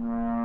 Mm-hmm.